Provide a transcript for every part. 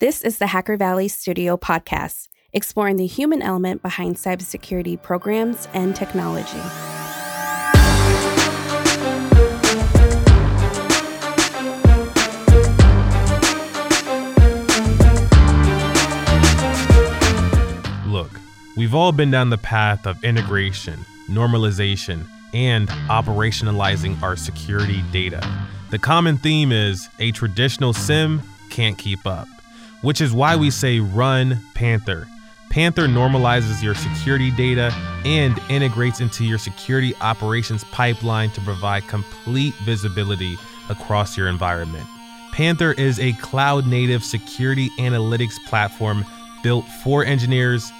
This is the Hacker Valley Studio podcast, exploring the human element behind cybersecurity programs and technology. Look, we've all been down the path of integration, normalization, and operationalizing our security data. The common theme is a traditional SIEM can't keep up which is why we say run Panther. Panther normalizes your security data and integrates into your security operations pipeline to provide complete visibility across your environment. Panther is a cloud native security analytics platform built for engineers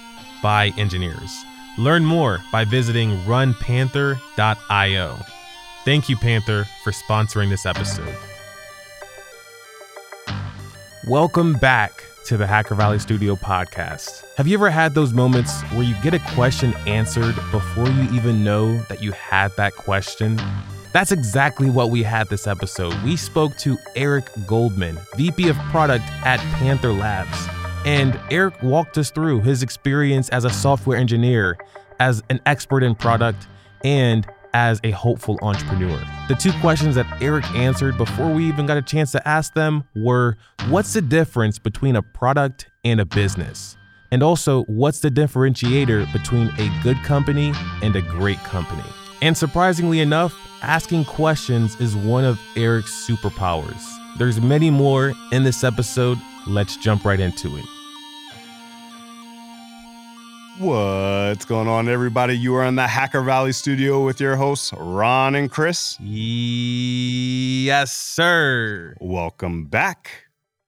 by engineers. Learn more by visiting runpanther.io. Thank you, Panther, for sponsoring this episode. Welcome back to the Hacker Valley Studio podcast. Have you ever had those moments where you get a question answered before you even know that you had that question? That's exactly what we had this episode. We spoke to Eric Goldman, VP of Product at Panther Labs. And Eric walked us through his experience as a software engineer, as an expert in product, and as a hopeful entrepreneur. The two questions that Eric answered before we even got a chance to ask them were what's the difference between a product and a business? And also, what's the differentiator between a good company and a great company? And surprisingly enough, asking questions is one of Eric's superpowers. There's many more in this episode. Let's jump right into it. What's going on, everybody? You are in the Hacker Valley studio with your hosts, Ron and Chris. Yes, sir. Welcome back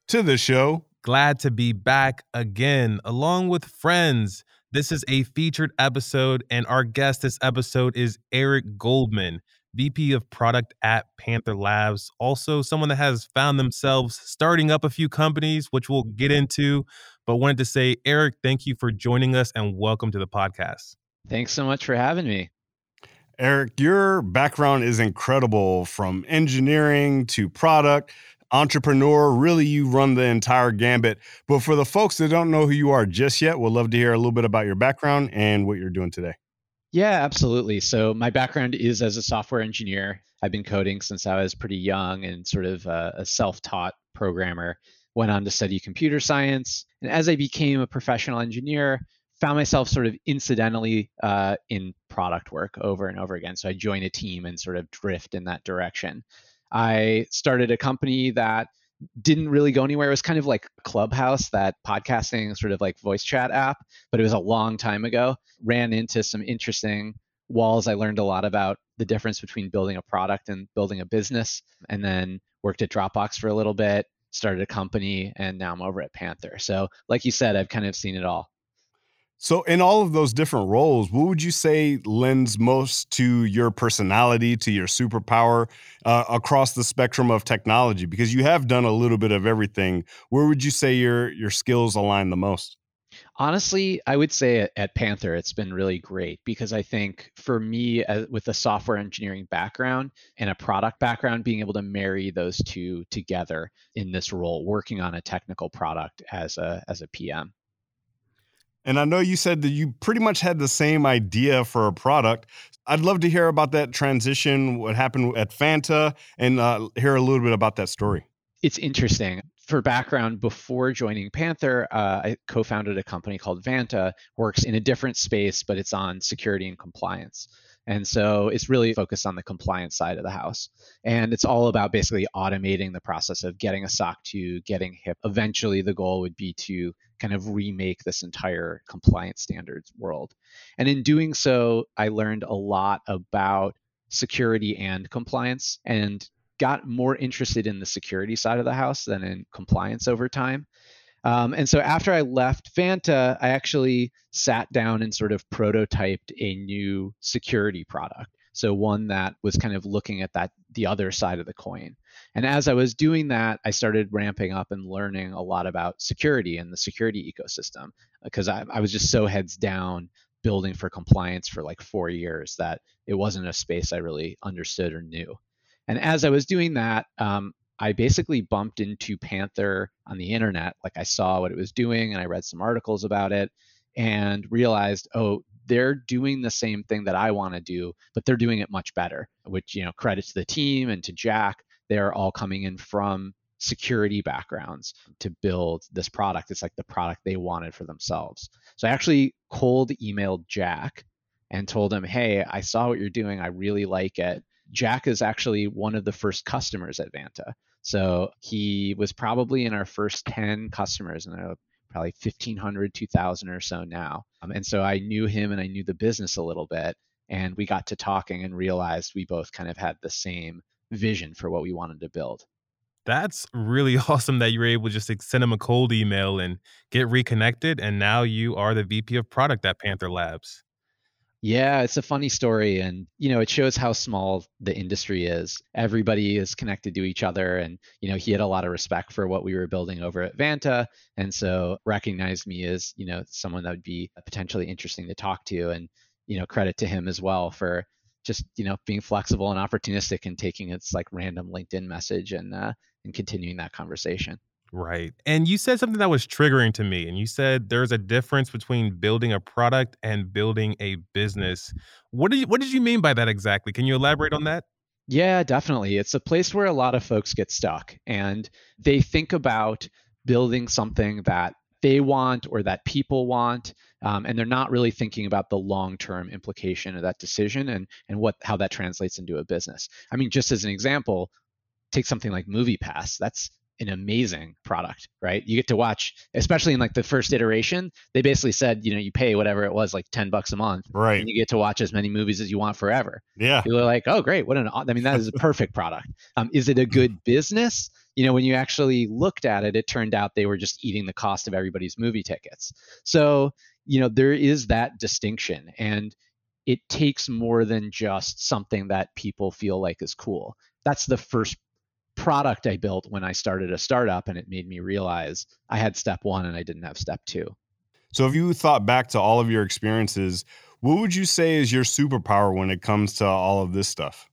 to the show. Glad to be back again, along with friends. This is a featured episode, and our guest this episode is Eric Goldman, VP of Product at Panther Labs. Also, someone that has found themselves starting up a few companies, which we'll get into but wanted to say, Eric, thank you for joining us and welcome to the podcast. Thanks so much for having me. Eric, your background is incredible from engineering to product, entrepreneur. Really, you run the entire gambit. But for the folks that don't know who you are just yet, we'd love to hear a little bit about your background and what you're doing today. Yeah, absolutely. So, my background is as a software engineer. I've been coding since I was pretty young and sort of a, a self taught programmer went on to study computer science. And as I became a professional engineer, found myself sort of incidentally uh, in product work over and over again. So I joined a team and sort of drift in that direction. I started a company that didn't really go anywhere. It was kind of like Clubhouse, that podcasting sort of like voice chat app, but it was a long time ago. Ran into some interesting walls. I learned a lot about the difference between building a product and building a business, and then worked at Dropbox for a little bit, started a company, and now I'm over at Panther. So, like you said, I've kind of seen it all. So, in all of those different roles, what would you say lends most to your personality, to your superpower uh, across the spectrum of technology? Because you have done a little bit of everything. Where would you say your your skills align the most? Honestly, I would say at, Panther, it's been really great because I think for me, as, with a software engineering background and a product background, being able to marry those two together in this role, working on a technical product as a as a PM. And I know you said that you pretty much had the same idea for a product. I'd love to hear about that transition, what happened at Vanta, and uh, hear a little bit about that story. It's interesting for background, before joining Panther, uh, I co-founded a company called Vanta. Works in a different space, but it's on security and compliance. And so it's really focused on the compliance side of the house. And it's all about basically automating the process of getting a SOC 2, getting HIPAA. Eventually, the goal would be to kind of remake this entire compliance standards world. And in doing so, I learned a lot about security and compliance. And got more interested in the security side of the house than in compliance over time. Um, and so after I left Vanta, I actually sat down and sort of prototyped a new security product. So one that was kind of looking at that the other side of the coin. And as I was doing that, I started ramping up and learning a lot about security and the security ecosystem because I, I was just so heads down building for compliance for like four years that it wasn't a space I really understood or knew. And as I was doing that, um, I basically bumped into Panther on the internet. Like I saw what it was doing and I read some articles about it and realized, oh, they're doing the same thing that I want to do, but they're doing it much better, which, you know, credit to the team and to Jack. They're all coming in from security backgrounds to build this product. It's like the product they wanted for themselves. So I actually cold emailed Jack and told him, hey, I saw what you're doing. I really like it. Jack is actually one of the first customers at Vanta. So he was probably in our first 10 customers, probably 1,500, 2,000 or so now. Um, and so I knew him and I knew the business a little bit. And we got to talking and realized we both kind of had the same vision for what we wanted to build. That's really awesome that you were able to just send him a cold email and get reconnected. And now you are the VP of product at Panther Labs. Yeah, it's a funny story. And, you know, it shows how small the industry is. Everybody is connected to each other. And, you know, he had a lot of respect for what we were building over at Vanta. And so recognized me as, you know, someone that would be potentially interesting to talk to. And, you know, credit to him as well for just, you know, being flexible and opportunistic and taking its like random LinkedIn message and, uh, and continuing that conversation. Right. And you said something that was triggering to me. And you said there's a difference between building a product and building a business. What did you, what did you mean by that exactly? Can you elaborate on that? Yeah, definitely. It's a place where a lot of folks get stuck and they think about building something that they want or that people want um, and they're not really thinking about the long-term implication of that decision and and what how that translates into a business i mean just as an example take something like MoviePass that's an amazing product, right? You get to watch, especially in like the first iteration, they basically said, you know, you pay whatever it was, like 10 bucks a month. Right. And you get to watch as many movies as you want forever. Yeah. Are like, oh, great. What an, I mean, that is a perfect product. Um, is it a good business? You know, when you actually looked at it, it turned out they were just eating the cost of everybody's movie tickets. So, you know, there is that distinction. And it takes more than just something that people feel like is cool. That's the first product I built when I started a startup, and it made me realize I had step one and I didn't have step two. So, if you thought back to all of your experiences, what would you say is your superpower when it comes to all of this stuff?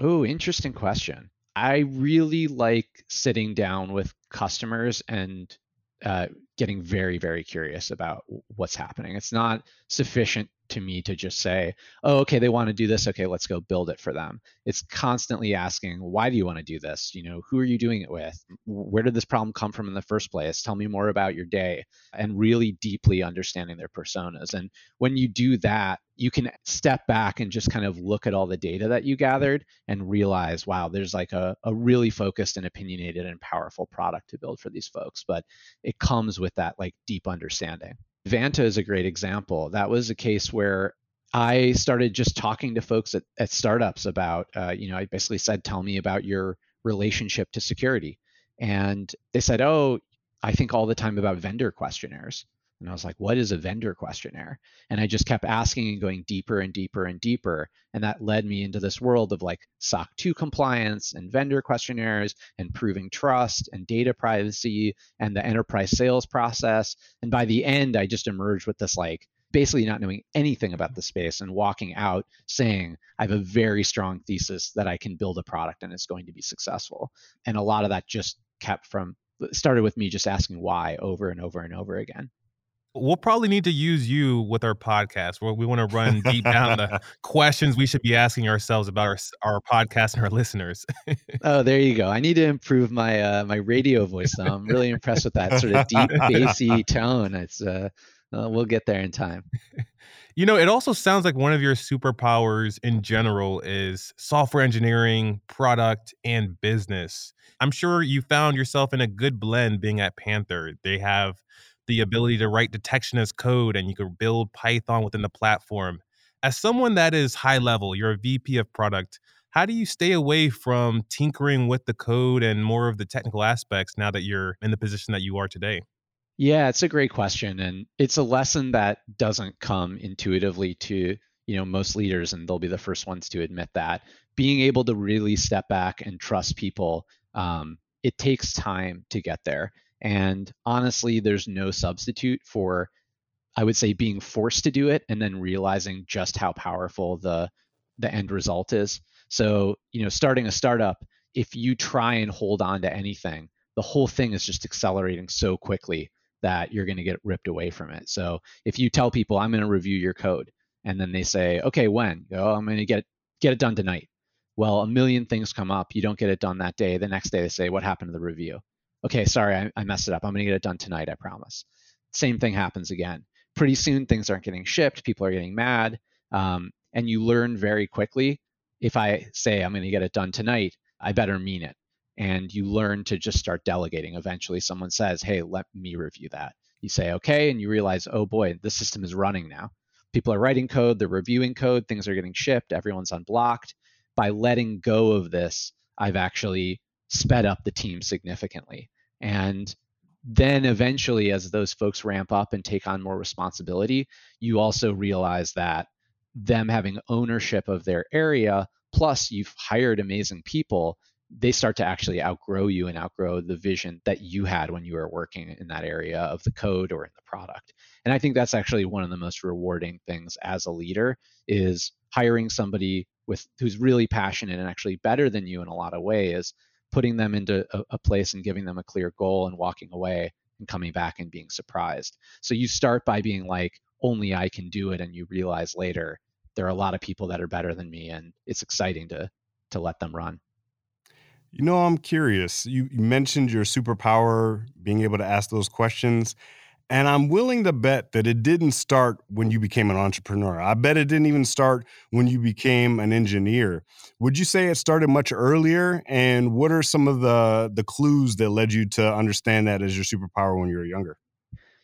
Oh, interesting question. I really like sitting down with customers and uh, getting very, very curious about what's happening. It's not sufficient to me to just say, oh, okay, they want to do this. Okay, let's go build it for them. It's constantly asking, why do you want to do this? You know, who are you doing it with? Where did this problem come from in the first place? Tell me more about your day and really deeply understanding their personas. And when you do that, you can step back and just kind of look at all the data that you gathered and realize, wow, there's like a, a really focused and opinionated and powerful product to build for these folks. But it comes with that like deep understanding. Vanta is a great example. That was a case where I started just talking to folks at, at startups about, uh, you know, I basically said, tell me about your relationship to security. And they said, oh, I think all the time about vendor questionnaires. And I was like, what is a vendor questionnaire? And I just kept asking and going deeper and deeper and deeper. And that led me into this world of like SOC 2 compliance and vendor questionnaires and proving trust and data privacy and the enterprise sales process. And by the end, I just emerged with this like basically not knowing anything about the space and walking out saying, I have a very strong thesis that I can build a product and it's going to be successful. And a lot of that just kept from started with me just asking why over and over and over again. We'll probably need to use you with our podcast where we want to run deep down the questions we should be asking ourselves about our, our podcast and our listeners. oh, there you go. I need to improve my uh, my radio voice though. I'm really impressed with that sort of deep bassy tone. It's uh, uh, we'll get there in time. You know, it also sounds like one of your superpowers in general is software engineering, product, and business. I'm sure you found yourself in a good blend being at Panther. They have the ability to write detection as code and you can build Python within the platform. As someone that is high level, you're a VP of product, how do you stay away from tinkering with the code and more of the technical aspects now that you're in the position that you are today? Yeah, it's a great question and it's a lesson that doesn't come intuitively to, you know, most leaders and they'll be the first ones to admit that. Being able to really step back and trust people um, it takes time to get there. And honestly, there's no substitute for, I would say, being forced to do it and then realizing just how powerful the the end result is. So, you know, starting a startup, if you try and hold on to anything, the whole thing is just accelerating so quickly that you're going to get ripped away from it. So if you tell people I'm going to review your code and then they say, "Okay, when?" Oh, "I'm going to get get it done tonight." Well, a million things come up. You don't get it done that day. The next day they say, "What happened to the review?" Okay, sorry, I, I messed it up. I'm going to get it done tonight, I promise. Same thing happens again. Pretty soon things aren't getting shipped, people are getting mad, um, and you learn very quickly if I say I'm going to get it done tonight, I better mean it. And you learn to just start delegating. Eventually, someone says, Hey, let me review that. You say, Okay. And you realize, Oh boy, the system is running now. People are writing code, they're reviewing code, things are getting shipped, everyone's unblocked. By letting go of this, I've actually sped up the team significantly. And then eventually, as those folks ramp up and take on more responsibility, you also realize that them having ownership of their area, plus you've hired amazing people, they start to actually outgrow you and outgrow the vision that you had when you were working in that area of the code or in the product. And I think that's actually one of the most rewarding things as a leader is hiring somebody with who's really passionate and actually better than you in a lot of ways, putting them into a, a place and giving them a clear goal and walking away and coming back and being surprised. So you start by being like, only I can do it, and you realize later there are a lot of people that are better than me, and it's exciting to to let them run. You know, I'm curious. You, you mentioned your superpower, being able to ask those questions. And I'm willing to bet that it didn't start when you became an entrepreneur. I bet it didn't even start when you became an engineer. Would you say it started much earlier? And what are some of the the clues that led you to understand that as your superpower when you were younger?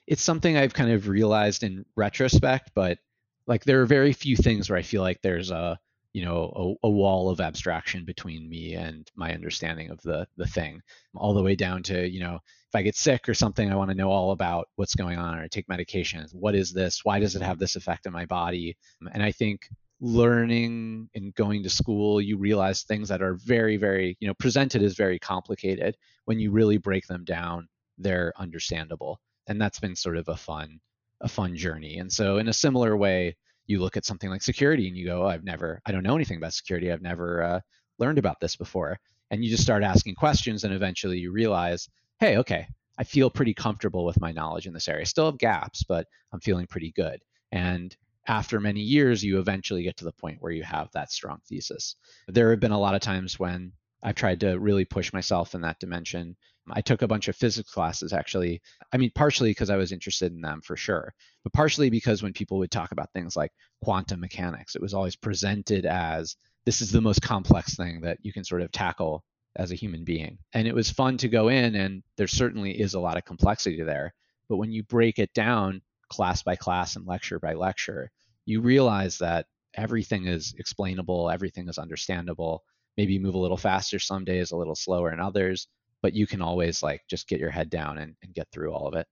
It's something I've kind of realized in retrospect, but like there are very few things where I feel like there's a you know a, a, wall of abstraction between me and my understanding of the the thing all the way down to you know i get sick or something i want to know all about what's going on or I take medication. what is this why does it have this effect on my body and i think learning and going to school you realize things that are very very you know presented as very complicated when you really break them down they're understandable and that's been sort of a fun a fun journey. And so, in a similar way, you look at something like security and you go, oh, I've never, I don't know anything about security. I've never uh, learned about this before. And you just start asking questions, and eventually you realize, hey, okay, I feel pretty comfortable with my knowledge in this area. I still have gaps, but I'm feeling pretty good. And after many years, you eventually get to the point where you have that strong thesis. There have been a lot of times when I've tried to really push myself in that dimension I took a bunch of physics classes actually. I mean, partially because I was interested in them for sure, but partially because when people would talk about things like quantum mechanics, it was always presented as this is the most complex thing that you can sort of tackle as a human being. And it was fun to go in, and there certainly is a lot of complexity there. But when you break it down class by class and lecture by lecture, you realize that everything is explainable, everything is understandable. Maybe you move a little faster some days, a little slower in others, but you can always like just get your head down and, and get through all of it.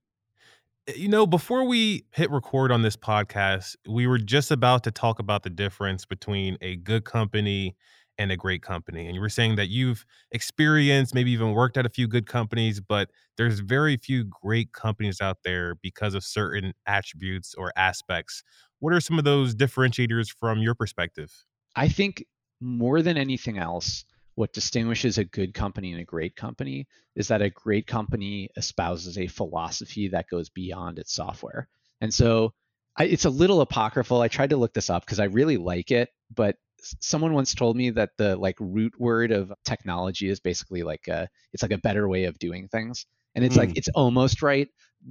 Eh, you know, before we hit record on this podcast, we were just about to talk about the difference between a good company and a great company. And you were saying that you've experienced, maybe even worked at a few good companies, but there's very few great companies out there because of certain attributes or aspects. What are some of those differentiators from your perspective? I think more than anything else, what distinguishes a good company and a great company is that a great company espouses a philosophy that goes beyond its software. And so I, it's a little apocryphal. I tried to look this up because I really like it, but someone once told me that the like root word of technology is basically like a it's like a better way of doing things and it's mm. like it's almost right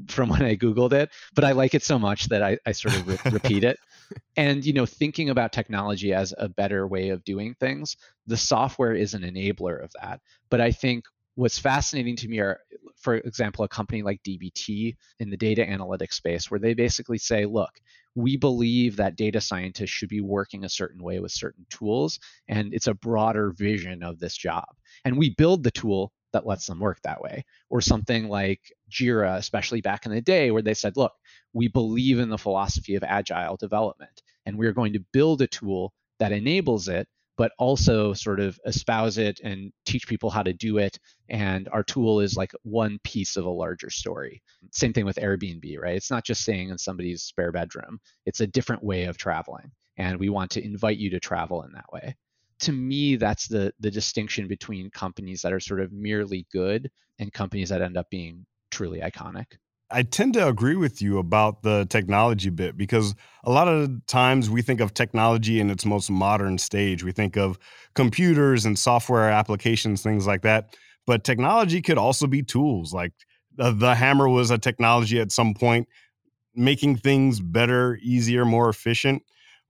from when i googled it but i like it so much that i, I sort of re- repeat it and you know thinking about technology as a better way of doing things the software is an enabler of that but i think what's fascinating to me are for example a company like dbt in the data analytics space where they basically say look we believe that data scientists should be working a certain way with certain tools and it's a broader vision of this job and we build the tool that lets them work that way. Or something like Jira, especially back in the day, where they said, look, we believe in the philosophy of agile development, and we're going to build a tool that enables it, but also sort of espouse it and teach people how to do it. And our tool is like one piece of a larger story. Same thing with Airbnb, right? It's not just staying in somebody's spare bedroom, it's a different way of traveling. And we want to invite you to travel in that way to me, that's the the distinction between companies that are sort of merely good and companies that end up being truly iconic. I tend to agree with you about the technology bit because a lot of times we think of technology in its most modern stage. We think of computers and software applications, things like that. But technology could also be tools. Like the, the hammer was a technology at some point, making things better, easier, more efficient.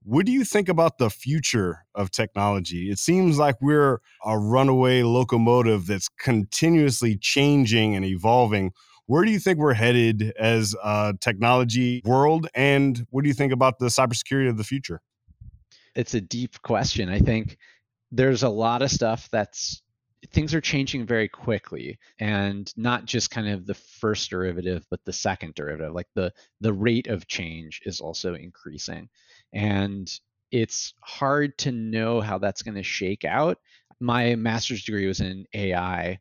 What do you think about the future of technology? It seems like we're a runaway locomotive that's continuously changing and evolving where do you think we're headed as a technology world? And what do you think about the cybersecurity of the future? It's a deep question. I think there's a lot of stuff that's things are changing very quickly and not just kind of the first derivative but the second derivative like the the rate of change is also increasing and it's hard to know how that's going to shake out my master's degree was in ai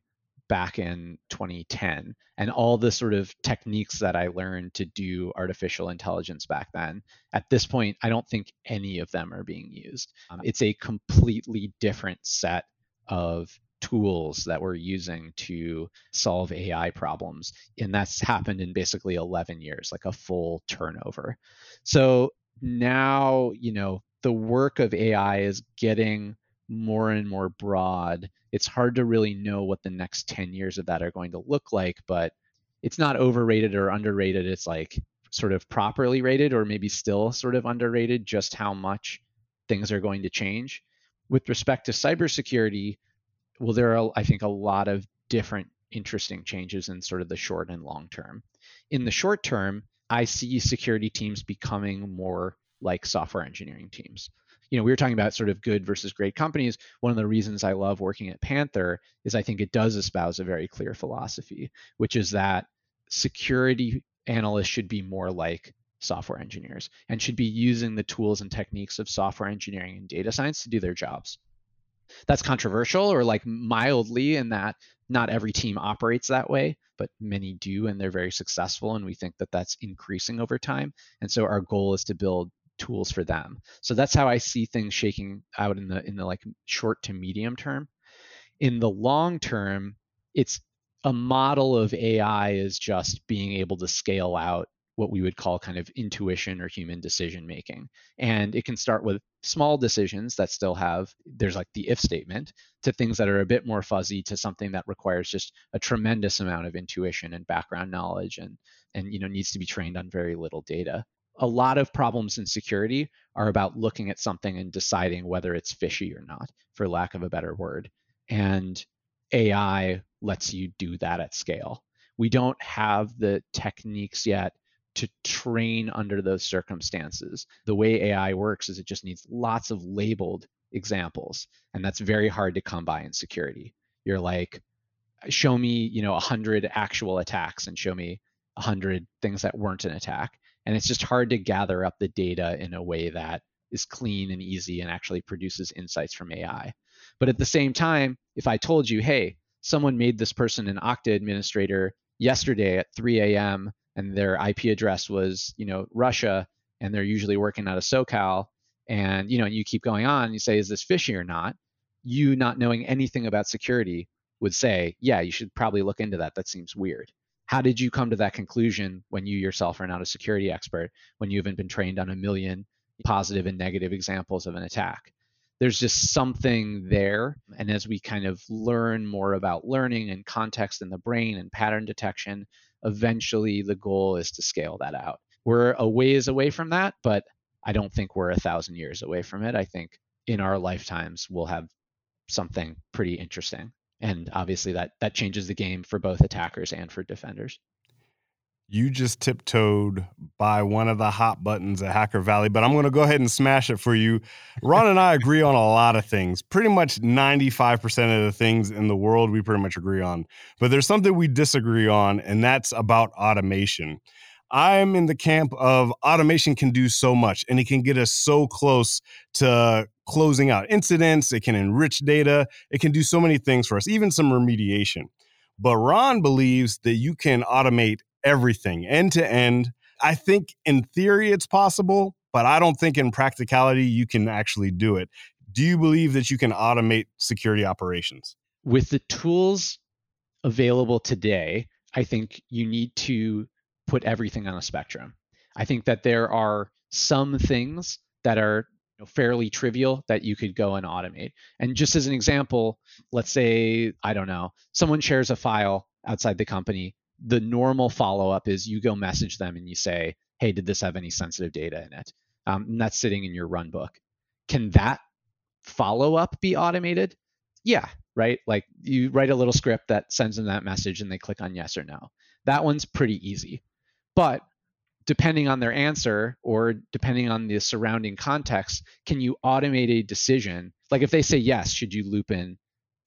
back in 2010 and all the sort of techniques that I learned to do artificial intelligence back then. At this point, I don't think any of them are being used. Um, it's a completely different set of tools that we're using to solve AI problems. And that's happened in basically 11 years, like a full turnover. So now, you know, the work of AI is getting more and more broad. It's hard to really know what the next 10 years of that are going to look like, but it's not overrated or underrated. It's like sort of properly rated or maybe still sort of underrated just how much things are going to change. With respect to cybersecurity, well, there are, I think, a lot of different interesting changes in sort of the short and long term. In the short term, I see security teams becoming more like software engineering teams you know, we were talking about sort of good versus great companies. One of the reasons I love working at Panther is I think it does espouse a very clear philosophy, which is that security analysts should be more like software engineers and should be using the tools and techniques of software engineering and data science to do their jobs. That's controversial or like mildly in that not every team operates that way, but many do and they're very successful. And we think that that's increasing over time. And so our goal is to build tools for them. So that's how I see things shaking out in the in the like short to medium term. In the long term, it's a model of AI is just being able to scale out what we would call kind of intuition or human decision making. And it can start with small decisions that still have, there's like the if statement, to things that are a bit more fuzzy, to something that requires just a tremendous amount of intuition and background knowledge and, and you know, needs to be trained on very little data a lot of problems in security are about looking at something and deciding whether it's fishy or not, for lack of a better word. And AI lets you do that at scale. We don't have the techniques yet to train under those circumstances. The way AI works is it just needs lots of labeled examples, and that's very hard to come by in security. You're like, show me, you know, a 100 actual attacks and show me a 100 things that weren't an attack and it's just hard to gather up the data in a way that is clean and easy and actually produces insights from AI. But at the same time, if I told you, hey, someone made this person an Okta administrator yesterday at 3 a.m. and their IP address was, you know, Russia, and they're usually working out of SoCal, and you know, and you keep going on, and you say, is this fishy or not? You not knowing anything about security would say, yeah, you should probably look into that. That seems weird how did you come to that conclusion when you yourself are not a security expert when you haven't been trained on a million positive and negative examples of an attack? There's just something there and as we kind of learn more about learning and context in the brain and pattern detection eventually the goal is to scale that out. We're a ways away from that but i don't think we're a thousand years away from it. I think in our lifetimes we'll have something pretty interesting and obviously that that changes the game for both attackers and for defenders you just tiptoed by one of the hot buttons at Hacker Valley, but I'm going to go ahead and smash it for you. Ron and I agree on a lot of things. Pretty much 95% of the things in the world we pretty much agree on. But there's something we disagree on, and that's about automation. I'm in the camp of automation can do so much and it can get us so close to closing out incidents. It can enrich data. It can do so many things for us, even some remediation. But Ron believes that you can automate everything end to end. I think in theory it's possible, but I don't think in practicality you can actually do it. do you believe that you can automate security operations? With the tools available today, I think you need to put everything on a spectrum. I think that there are some things that are know, fairly trivial that you could go and automate. And just as an example, let's say, I don't know, someone shares a file outside the company. The normal follow up is you go message them and you say, hey, did this have any sensitive data in it? Um, and that's sitting in your run book. Can that follow up be automated? Yeah, right? Like you write a little script that sends them that message and they click on yes or no. That one's pretty easy. But depending on their answer or depending on the surrounding context, can you automate a decision? Like if they say yes, should you loop in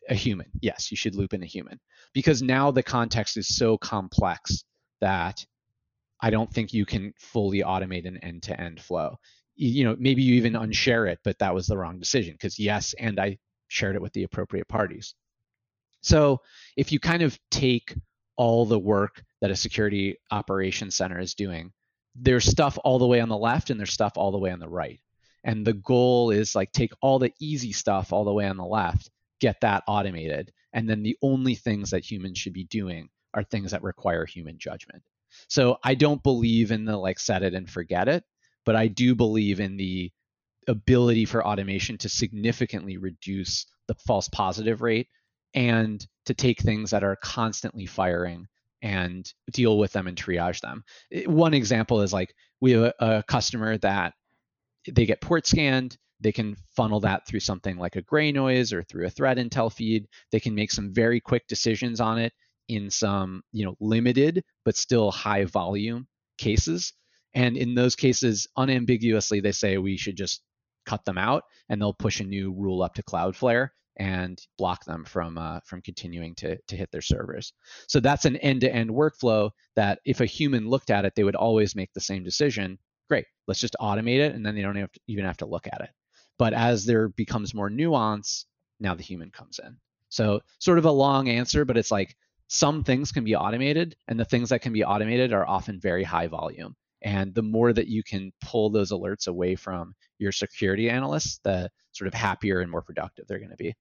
a human? Yes, you should loop in a human. Because now the context is so complex that I don't think you can fully automate an end to end flow. You know, maybe you even unshare it, but that was the wrong decision because yes, and I shared it with the appropriate parties. So if you kind of take all the work that a security operations center is doing there's stuff all the way on the left and there's stuff all the way on the right. And the goal is like take all the easy stuff all the way on the left, get that automated. And then the only things that humans should be doing are things that require human judgment. So I don't believe in the like set it and forget it, but I do believe in the ability for automation to significantly reduce the false positive rate and to take things that are constantly firing and deal with them and triage them. One example is like we have a, customer that they get port scanned, they can funnel that through something like a GreyNoise or through a threat intel feed. They can make some very quick decisions on it in some, you know, limited but still high volume cases. And in those cases, unambiguously, they say we should just cut them out and they'll push a new rule up to Cloudflare and block them from uh, from continuing to to hit their servers. So that's an end-to-end workflow that if a human looked at it, they would always make the same decision. Great, let's just automate it, and then they don't have to, even have to look at it. But as there becomes more nuance, now the human comes in. So sort of a long answer, but it's like some things can be automated, and the things that can be automated are often very high volume. And the more that you can pull those alerts away from your security analysts, the sort of happier and more productive they're going to be.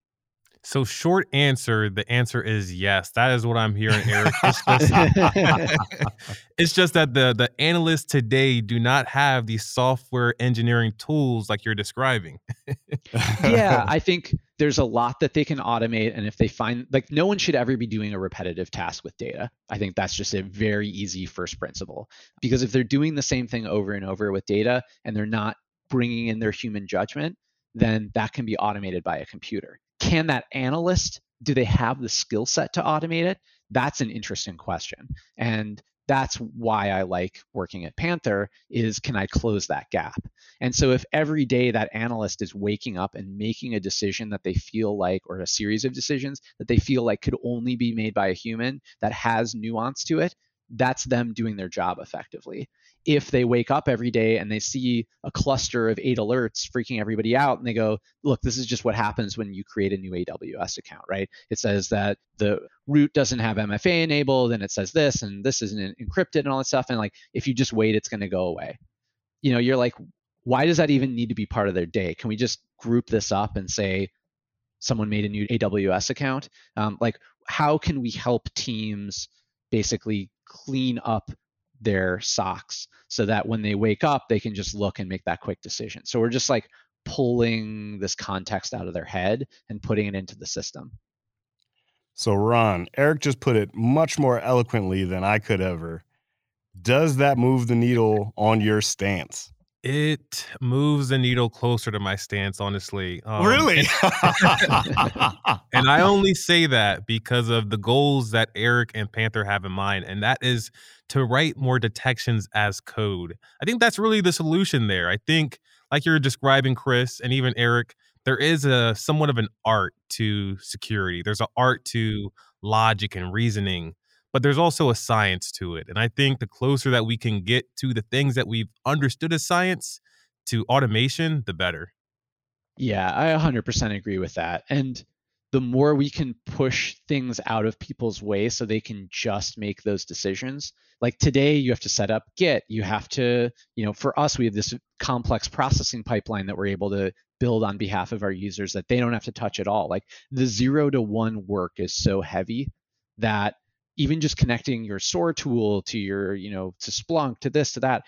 So, short answer, the answer is yes. That is what I'm hearing, Eric. It's just, it's just that the the analysts today do not have these software engineering tools like you're describing. yeah, I think there's a lot that they can automate, and if they find like no one should ever be doing a repetitive task with data. I think that's just a very easy first principle because if they're doing the same thing over and over with data and they're not bringing in their human judgment, then that can be automated by a computer can that analyst do they have the skill set to automate it? That's an interesting question. And that's why i like working at panther is can i close that gap? And so if every day that analyst is waking up and making a decision that they feel like or a series of decisions that they feel like could only be made by a human that has nuance to it that's them doing their job effectively if they wake up every day and they see a cluster of eight alerts freaking everybody out and they go, look, this is just what happens when you create a new AWS account, right? It says that the root doesn't have MFA enabled and it says this and this isn't encrypted and all that stuff. And like, if you just wait, it's going to go away. You know, you're like, why does that even need to be part of their day? Can we just group this up and say someone made a new AWS account? Um, like, how can we help teams basically clean up their SOCs so that when they wake up, they can just look and make that quick decision. So we're just like pulling this context out of their head and putting it into the system. So, Ron, Eric just put it much more eloquently than I could ever. Does that move the needle on your stance? It moves the needle closer to my stance, honestly. Um, really? and I only say that because of the goals that Eric and Panther have in mind, and that is to write more detections as code. I think that's really the solution there. I think, like you're describing, Chris, and even Eric, there is a somewhat of an art to security. There's an art to logic and reasoning but there's also a science to it. And I think the closer that we can get to the things that we've understood as science to automation, the better. Yeah, I 100% agree with that. And the more we can push things out of people's way so they can just make those decisions. Like today, you have to set up Git. You have to, you know, for us, we have this complex processing pipeline that we're able to build on behalf of our users that they don't have to touch at all. Like the zero to one work is so heavy that even just connecting your SOAR tool to your, you know, to Splunk, to this, to that,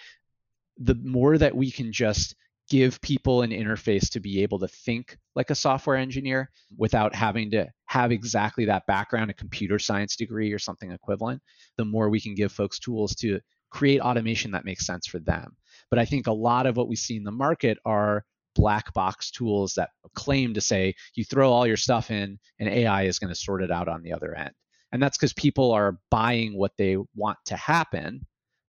the more that we can just give people an interface to be able to think like a software engineer without having to have exactly that background, a computer science degree or something equivalent, the more we can give folks tools to create automation that makes sense for them. But I think a lot of what we see in the market are black box tools that claim to say you throw all your stuff in and AI is going to sort it out on the other end. And that's because people are buying what they want to happen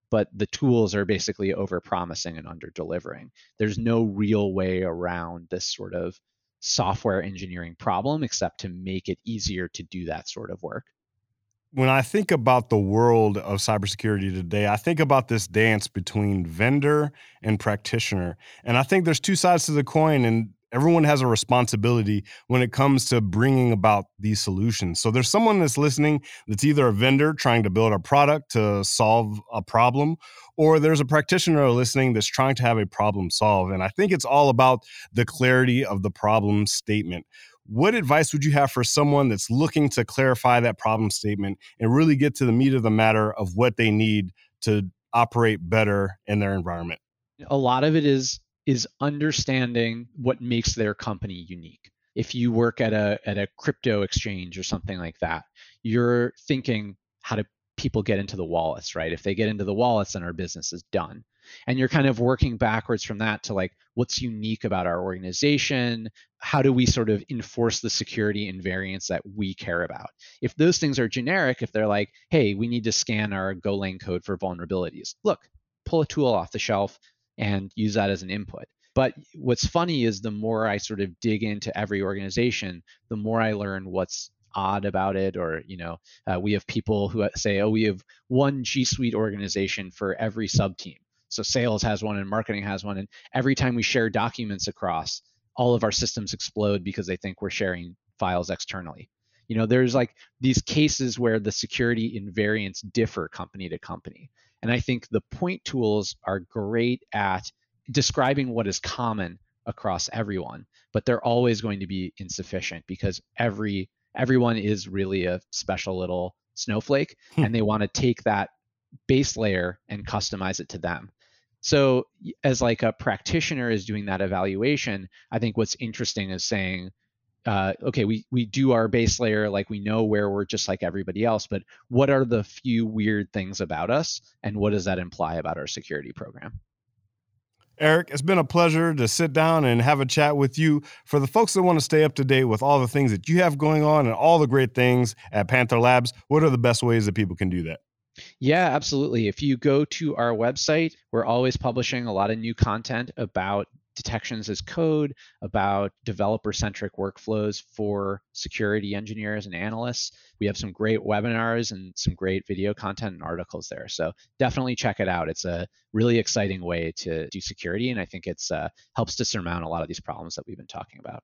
but the tools are basically over promising and under delivering. There's no real way around this sort of software engineering problem except to make it easier to do that sort of work. When I think about the world of cybersecurity today, I think about this dance between vendor and practitioner. And I think there's two sides to the coin, and everyone has a responsibility when it comes to bringing about these solutions. So there's someone that's listening that's either a vendor trying to build a product to solve a problem, or there's a practitioner listening that's trying to have a problem solved. And I think it's all about the clarity of the problem statement. What advice would you have for someone that's looking to clarify that problem statement and really get to the meat of the matter of what they need to operate better in their environment? A lot of it is is understanding what makes their company unique. If you work at a at a crypto exchange or something like that, you're thinking how do people get into the wallets, right? If they get into the wallets, then our business is done. And you're kind of working backwards from that to like what's unique about our organization? How do we sort of enforce the security invariants that we care about? If those things are generic, if they're like, hey, we need to scan our Golang code for vulnerabilities, look, pull a tool off the shelf, and use that as an input. But what's funny is the more I sort of dig into every organization, the more I learn what's odd about it. Or, you know, uh, we have people who say, oh, we have one G Suite organization for every sub team. So sales has one and marketing has one. And every time we share documents across, all of our systems explode because they think we're sharing files externally. You know, there's like these cases where the security invariants differ company to company. And I think the point tools are great at describing what is common across everyone, but they're always going to be insufficient because every everyone is really a special little snowflake hmm. and they want to take that base layer and customize it to them. So as like a practitioner is doing that evaluation, I think what's interesting is saying, uh, okay, we we do our base layer, like we know where we're just like everybody else, but what are the few weird things about us, and what does that imply about our security program? Eric, it's been a pleasure to sit down and have a chat with you. For the folks that want to stay up to date with all the things that you have going on and all the great things at Panther Labs, what are the best ways that people can do that? Yeah, absolutely. If you go to our website, we're always publishing a lot of new content about detections as code, about developer centric workflows for security engineers and analysts. We have some great webinars and some great video content and articles there. So definitely check it out. It's a really exciting way to do security, and I think it's uh, helps to surmount a lot of these problems that we've been talking about.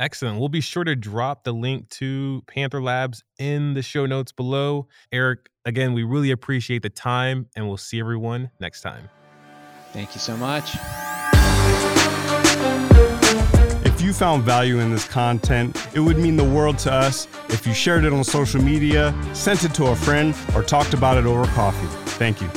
Excellent. We'll be sure to drop the link to Panther Labs in the show notes below. Eric, again, we really appreciate the time, and we'll see everyone next time. Thank you so much. If you found value in this content, it would mean the world to us if you shared it on social media, sent it to a friend, or talked about it over coffee. Thank you.